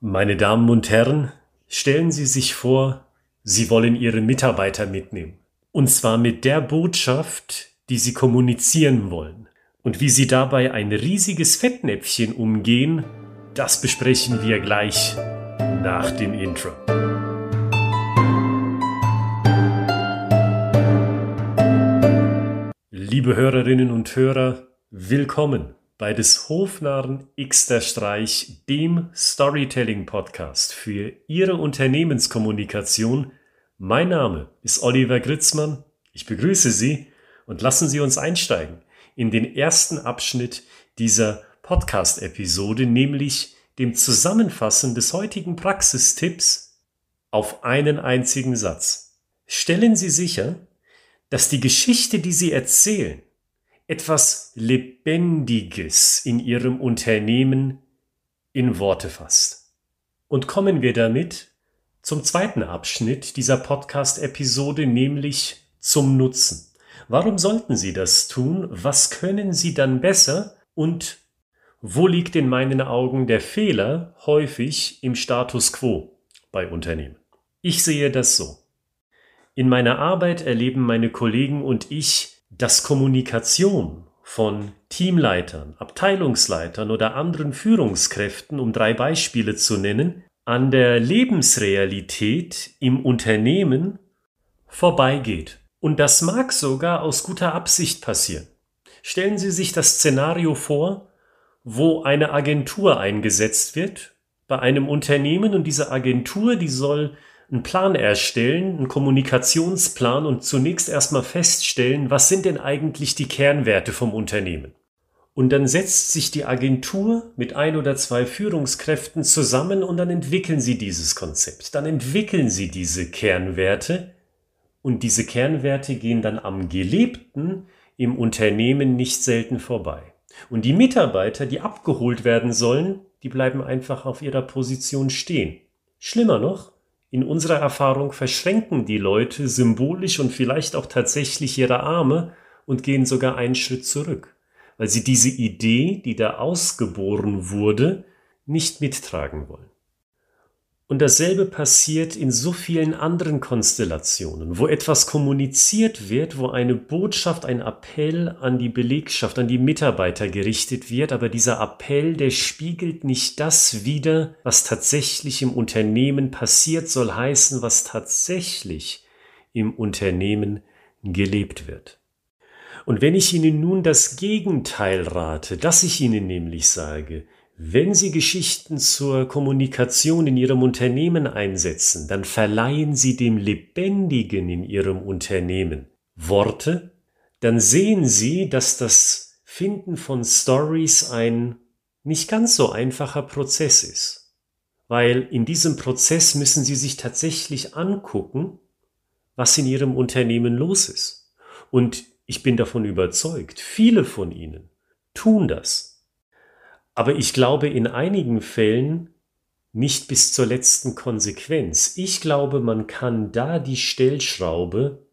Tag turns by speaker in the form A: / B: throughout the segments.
A: Meine Damen und Herren, stellen Sie sich vor, Sie wollen Ihre Mitarbeiter mitnehmen. Und zwar mit der Botschaft, die Sie kommunizieren wollen. Und wie Sie dabei ein riesiges Fettnäpfchen umgehen, das besprechen wir gleich nach dem Intro. Liebe Hörerinnen und Hörer, willkommen bei des Hofnarren Xter Streich, dem Storytelling-Podcast für Ihre Unternehmenskommunikation. Mein Name ist Oliver Gritzmann. Ich begrüße Sie und lassen Sie uns einsteigen in den ersten Abschnitt dieser Podcast-Episode, nämlich dem Zusammenfassen des heutigen Praxistipps auf einen einzigen Satz. Stellen Sie sicher, dass die Geschichte, die Sie erzählen, etwas Lebendiges in Ihrem Unternehmen in Worte fasst. Und kommen wir damit zum zweiten Abschnitt dieser Podcast-Episode, nämlich zum Nutzen. Warum sollten Sie das tun? Was können Sie dann besser? Und wo liegt in meinen Augen der Fehler häufig im Status quo bei Unternehmen? Ich sehe das so. In meiner Arbeit erleben meine Kollegen und ich dass Kommunikation von Teamleitern, Abteilungsleitern oder anderen Führungskräften, um drei Beispiele zu nennen, an der Lebensrealität im Unternehmen vorbeigeht. Und das mag sogar aus guter Absicht passieren. Stellen Sie sich das Szenario vor, wo eine Agentur eingesetzt wird bei einem Unternehmen und diese Agentur, die soll einen Plan erstellen, einen Kommunikationsplan und zunächst erstmal feststellen, was sind denn eigentlich die Kernwerte vom Unternehmen. Und dann setzt sich die Agentur mit ein oder zwei Führungskräften zusammen und dann entwickeln sie dieses Konzept. Dann entwickeln sie diese Kernwerte und diese Kernwerte gehen dann am Gelebten im Unternehmen nicht selten vorbei. Und die Mitarbeiter, die abgeholt werden sollen, die bleiben einfach auf ihrer Position stehen. Schlimmer noch, in unserer Erfahrung verschränken die Leute symbolisch und vielleicht auch tatsächlich ihre Arme und gehen sogar einen Schritt zurück, weil sie diese Idee, die da ausgeboren wurde, nicht mittragen wollen. Und dasselbe passiert in so vielen anderen Konstellationen, wo etwas kommuniziert wird, wo eine Botschaft, ein Appell an die Belegschaft, an die Mitarbeiter gerichtet wird, aber dieser Appell, der spiegelt nicht das wider, was tatsächlich im Unternehmen passiert, soll heißen, was tatsächlich im Unternehmen gelebt wird. Und wenn ich Ihnen nun das Gegenteil rate, dass ich Ihnen nämlich sage, wenn Sie Geschichten zur Kommunikation in Ihrem Unternehmen einsetzen, dann verleihen Sie dem Lebendigen in Ihrem Unternehmen Worte, dann sehen Sie, dass das Finden von Stories ein nicht ganz so einfacher Prozess ist. Weil in diesem Prozess müssen Sie sich tatsächlich angucken, was in Ihrem Unternehmen los ist. Und ich bin davon überzeugt, viele von Ihnen tun das aber ich glaube in einigen Fällen nicht bis zur letzten Konsequenz. Ich glaube, man kann da die Stellschraube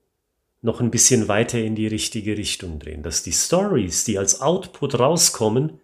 A: noch ein bisschen weiter in die richtige Richtung drehen, dass die Stories, die als Output rauskommen,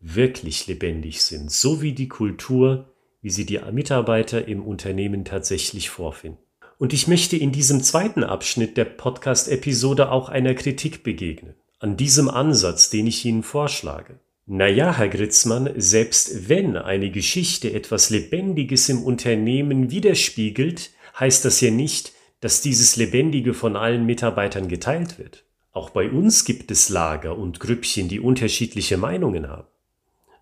A: wirklich lebendig sind, so wie die Kultur, wie sie die Mitarbeiter im Unternehmen tatsächlich vorfinden. Und ich möchte in diesem zweiten Abschnitt der Podcast-Episode auch einer Kritik begegnen, an diesem Ansatz, den ich Ihnen vorschlage. Naja, Herr Gritzmann, selbst wenn eine Geschichte etwas Lebendiges im Unternehmen widerspiegelt, heißt das ja nicht, dass dieses Lebendige von allen Mitarbeitern geteilt wird. Auch bei uns gibt es Lager und Grüppchen, die unterschiedliche Meinungen haben.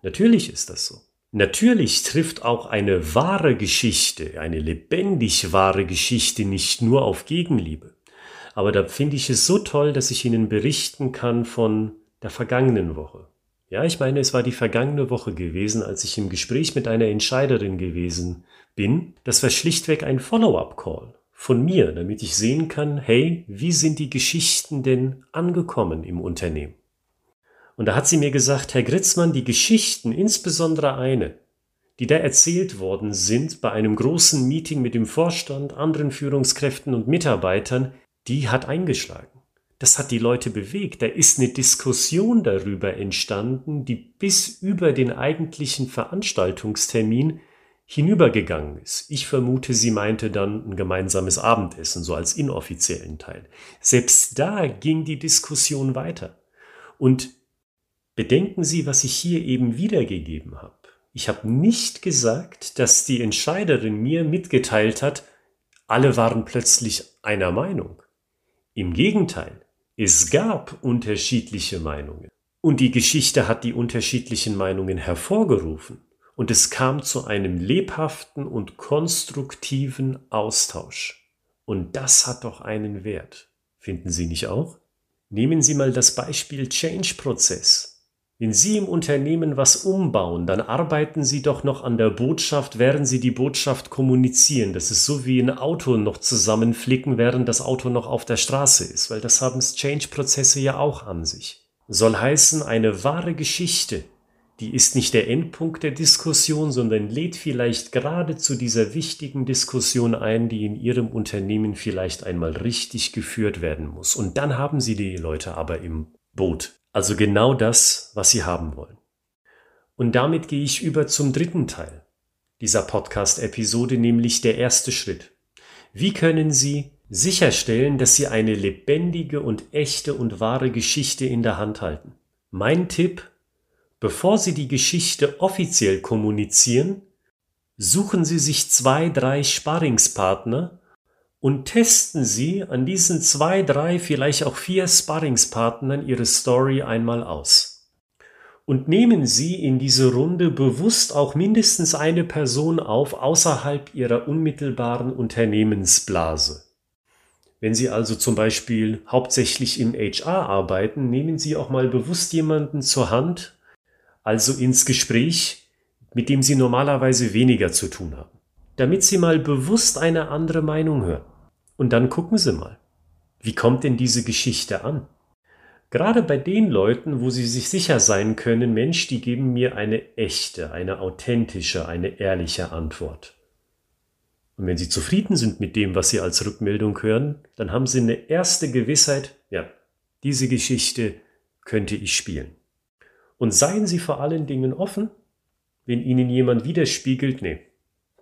A: Natürlich ist das so. Natürlich trifft auch eine wahre Geschichte, eine lebendig wahre Geschichte nicht nur auf Gegenliebe. Aber da finde ich es so toll, dass ich Ihnen berichten kann von der vergangenen Woche. Ja, ich meine, es war die vergangene Woche gewesen, als ich im Gespräch mit einer Entscheiderin gewesen bin. Das war schlichtweg ein Follow-up-Call von mir, damit ich sehen kann, hey, wie sind die Geschichten denn angekommen im Unternehmen? Und da hat sie mir gesagt, Herr Gritzmann, die Geschichten, insbesondere eine, die da erzählt worden sind bei einem großen Meeting mit dem Vorstand, anderen Führungskräften und Mitarbeitern, die hat eingeschlagen. Das hat die Leute bewegt. Da ist eine Diskussion darüber entstanden, die bis über den eigentlichen Veranstaltungstermin hinübergegangen ist. Ich vermute, sie meinte dann ein gemeinsames Abendessen, so als inoffiziellen Teil. Selbst da ging die Diskussion weiter. Und bedenken Sie, was ich hier eben wiedergegeben habe. Ich habe nicht gesagt, dass die Entscheiderin mir mitgeteilt hat, alle waren plötzlich einer Meinung. Im Gegenteil, es gab unterschiedliche Meinungen. Und die Geschichte hat die unterschiedlichen Meinungen hervorgerufen. Und es kam zu einem lebhaften und konstruktiven Austausch. Und das hat doch einen Wert. Finden Sie nicht auch? Nehmen Sie mal das Beispiel Change-Prozess. Wenn Sie im Unternehmen was umbauen, dann arbeiten Sie doch noch an der Botschaft, während Sie die Botschaft kommunizieren. Das ist so wie ein Auto noch zusammenflicken, während das Auto noch auf der Straße ist, weil das haben Change-Prozesse ja auch an sich. Soll heißen, eine wahre Geschichte, die ist nicht der Endpunkt der Diskussion, sondern lädt vielleicht gerade zu dieser wichtigen Diskussion ein, die in Ihrem Unternehmen vielleicht einmal richtig geführt werden muss. Und dann haben Sie die Leute aber im Boot. Also genau das, was Sie haben wollen. Und damit gehe ich über zum dritten Teil dieser Podcast-Episode, nämlich der erste Schritt. Wie können Sie sicherstellen, dass Sie eine lebendige und echte und wahre Geschichte in der Hand halten? Mein Tipp, bevor Sie die Geschichte offiziell kommunizieren, suchen Sie sich zwei, drei Sparringspartner und testen Sie an diesen zwei, drei, vielleicht auch vier Sparringspartnern Ihre Story einmal aus. Und nehmen Sie in diese Runde bewusst auch mindestens eine Person auf außerhalb Ihrer unmittelbaren Unternehmensblase. Wenn Sie also zum Beispiel hauptsächlich im HR arbeiten, nehmen Sie auch mal bewusst jemanden zur Hand, also ins Gespräch, mit dem Sie normalerweise weniger zu tun haben, damit Sie mal bewusst eine andere Meinung hören. Und dann gucken Sie mal, wie kommt denn diese Geschichte an? Gerade bei den Leuten, wo Sie sich sicher sein können, Mensch, die geben mir eine echte, eine authentische, eine ehrliche Antwort. Und wenn Sie zufrieden sind mit dem, was Sie als Rückmeldung hören, dann haben Sie eine erste Gewissheit, ja, diese Geschichte könnte ich spielen. Und seien Sie vor allen Dingen offen, wenn Ihnen jemand widerspiegelt, nee,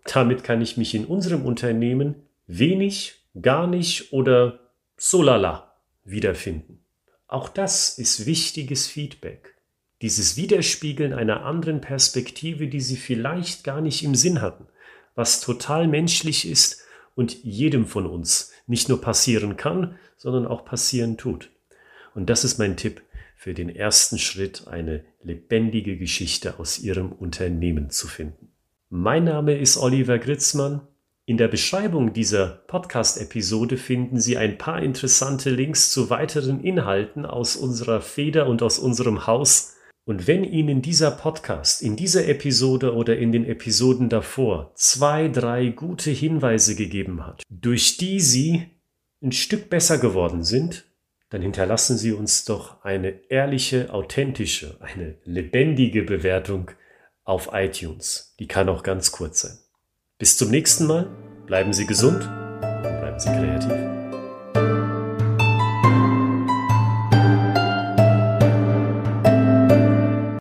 A: damit kann ich mich in unserem Unternehmen wenig gar nicht oder so lala wiederfinden. Auch das ist wichtiges Feedback. Dieses Widerspiegeln einer anderen Perspektive, die Sie vielleicht gar nicht im Sinn hatten, was total menschlich ist und jedem von uns nicht nur passieren kann, sondern auch passieren tut. Und das ist mein Tipp für den ersten Schritt, eine lebendige Geschichte aus Ihrem Unternehmen zu finden. Mein Name ist Oliver Gritzmann in der Beschreibung dieser Podcast-Episode finden Sie ein paar interessante Links zu weiteren Inhalten aus unserer Feder und aus unserem Haus. Und wenn Ihnen dieser Podcast in dieser Episode oder in den Episoden davor zwei, drei gute Hinweise gegeben hat, durch die Sie ein Stück besser geworden sind, dann hinterlassen Sie uns doch eine ehrliche, authentische, eine lebendige Bewertung auf iTunes. Die kann auch ganz kurz sein. Bis zum nächsten Mal. Bleiben Sie gesund und bleiben Sie kreativ.